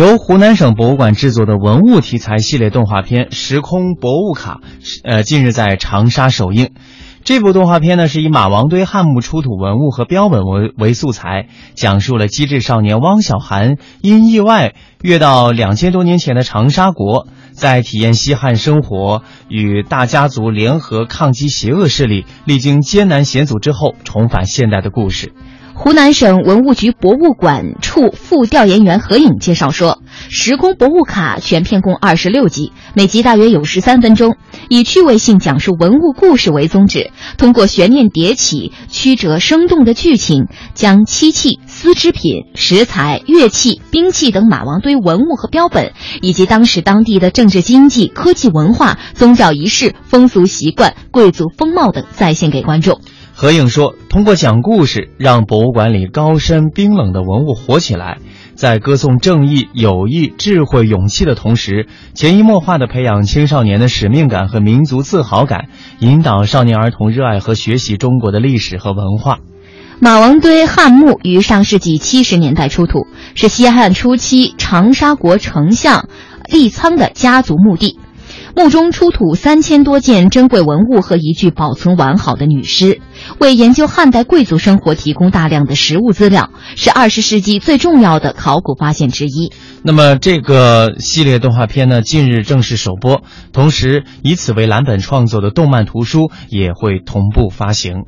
由湖南省博物馆制作的文物题材系列动画片《时空博物卡》，呃，近日在长沙首映。这部动画片呢，是以马王堆汉墓出土文物和标本为为素材，讲述了机智少年汪小涵因意外跃到两千多年前的长沙国，在体验西汉生活，与大家族联合抗击邪恶势力，历经艰难险阻之后重返现代的故事。湖南省文物局博物馆处副调研员何颖介绍说：“时空博物卡全片共二十六集，每集大约有十三分钟，以趣味性讲述文物故事为宗旨，通过悬念迭起、曲折生动的剧情，将漆器、丝织品、石材、乐器、兵器等马王堆文物和标本，以及当时当地的政治、经济、科技、文化、宗教仪式、风俗习惯、贵族风貌等再现给观众。”何颖说：“通过讲故事，让博物馆里高深冰冷的文物活起来，在歌颂正义、友谊、智慧、勇气的同时，潜移默化地培养青少年的使命感和民族自豪感，引导少年儿童热爱和学习中国的历史和文化。”马王堆汉墓于上世纪七十年代出土，是西汉初期长沙国丞相利仓的家族墓地。墓中出土三千多件珍贵文物和一具保存完好的女尸，为研究汉代贵族生活提供大量的实物资料，是二十世纪最重要的考古发现之一。那么，这个系列动画片呢，近日正式首播，同时以此为蓝本创作的动漫图书也会同步发行。